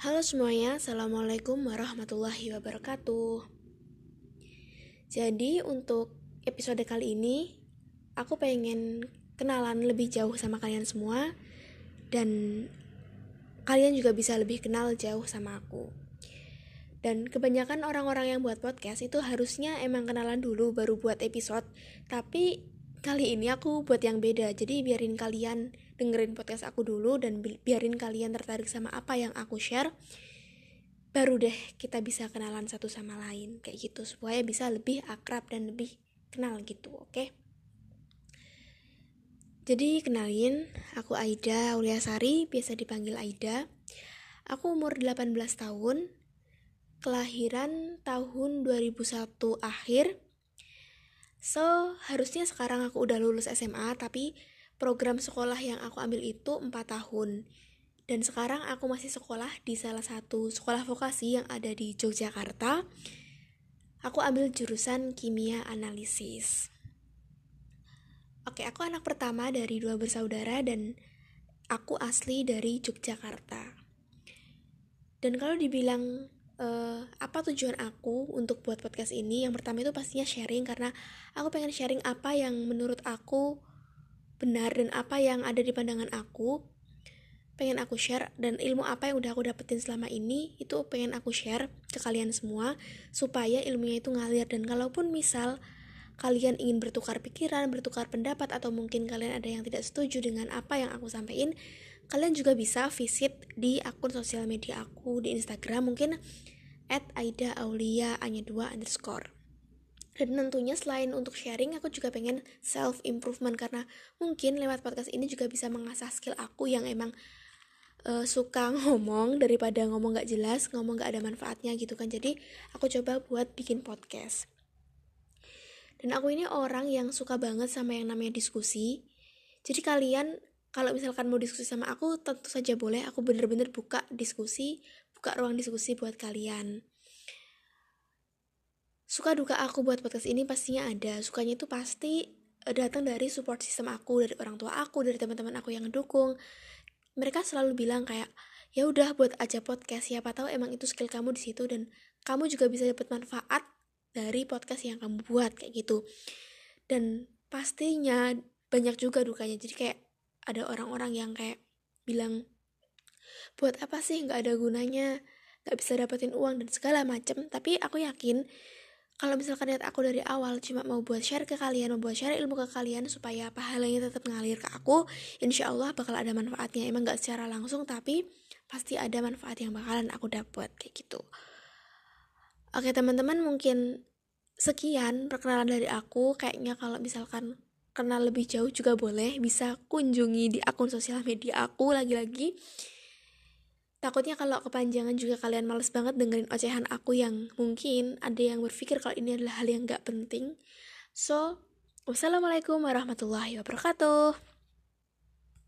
Halo semuanya, Assalamualaikum warahmatullahi wabarakatuh. Jadi untuk episode kali ini Aku pengen kenalan lebih jauh sama kalian semua Dan kalian juga bisa lebih kenal jauh sama aku. Dan kebanyakan orang-orang yang buat podcast itu harusnya emang kenalan dulu baru buat episode Tapi kali ini aku buat yang beda. Jadi biarin kalian dengerin podcast aku dulu dan biarin kalian tertarik sama apa yang aku share baru deh kita bisa kenalan satu sama lain. Kayak gitu supaya bisa lebih akrab dan lebih kenal gitu oke? Okay? jadi kenalin aku Aida Uliasari biasa dipanggil Aida. Aku umur 18 tahun kelahiran tahun 2001 akhir so harusnya sekarang aku udah lulus SMA tapi program sekolah yang aku ambil itu 4 tahun. Dan sekarang aku masih sekolah di salah satu sekolah vokasi yang ada di Yogyakarta. Aku ambil jurusan kimia analisis. Oke aku anak pertama dari dua bersaudara dan aku asli dari Yogyakarta. Dan kalau dibilang uh, apa tujuan aku untuk buat podcast ini? Yang pertama itu pastinya sharing karena aku pengen sharing apa yang menurut aku benar dan apa yang ada di pandangan aku. Pengen aku share dan ilmu apa yang udah aku dapetin selama ini itu pengen aku share ke kalian semua supaya ilmunya itu ngalir. Dan kalaupun misal kalian ingin bertukar pikiran, bertukar pendapat atau mungkin kalian ada yang tidak setuju dengan apa yang aku sampaikan kalian juga bisa visit di akun sosial media aku di Instagram mungkin at Aida Aulia Anya 2 underscore. Dan tentunya selain untuk sharing aku juga pengen self improvement karena mungkin lewat podcast ini juga bisa mengasah skill aku yang emang uh, suka ngomong daripada ngomong gak jelas ngomong gak ada manfaatnya gitu kan. Jadi aku coba buat bikin podcast. Dan aku ini orang yang suka banget sama yang namanya diskusi. Jadi kalian kalau misalkan mau diskusi sama aku tentu saja boleh. Aku bener-bener buka diskusi buka ruang diskusi buat kalian. Suka duka aku buat podcast ini pastinya ada. Sukanya itu pasti eh, datang dari support sistem aku dari orang tua aku dari teman-teman aku yang dukung mereka selalu bilang kayak ya udah buat aja podcast. Siapa tahu emang itu skill kamu di situ dan kamu juga bisa dapat manfaat dari podcast yang kamu buat kayak gitu. Dan pastinya banyak juga dukanya. Jadi kayak ada orang-orang yang kayak bilang buat apa sih nggak ada gunanya nggak bisa dapetin uang dan segala macem tapi aku yakin kalau misalkan niat aku dari awal cuma mau buat share ke kalian, mau buat share ilmu ke kalian supaya pahalanya tetap ngalir ke aku, insya Allah bakal ada manfaatnya. Emang gak secara langsung, tapi pasti ada manfaat yang bakalan aku dapat kayak gitu. Oke teman-teman mungkin sekian perkenalan dari aku. Kayaknya kalau misalkan kenal lebih jauh juga boleh, bisa kunjungi di akun sosial media aku lagi-lagi Takutnya kalau kepanjangan juga kalian males banget dengerin ocehan aku yang mungkin ada yang berpikir kalau ini adalah hal yang gak penting. So, wassalamualaikum warahmatullahi wabarakatuh.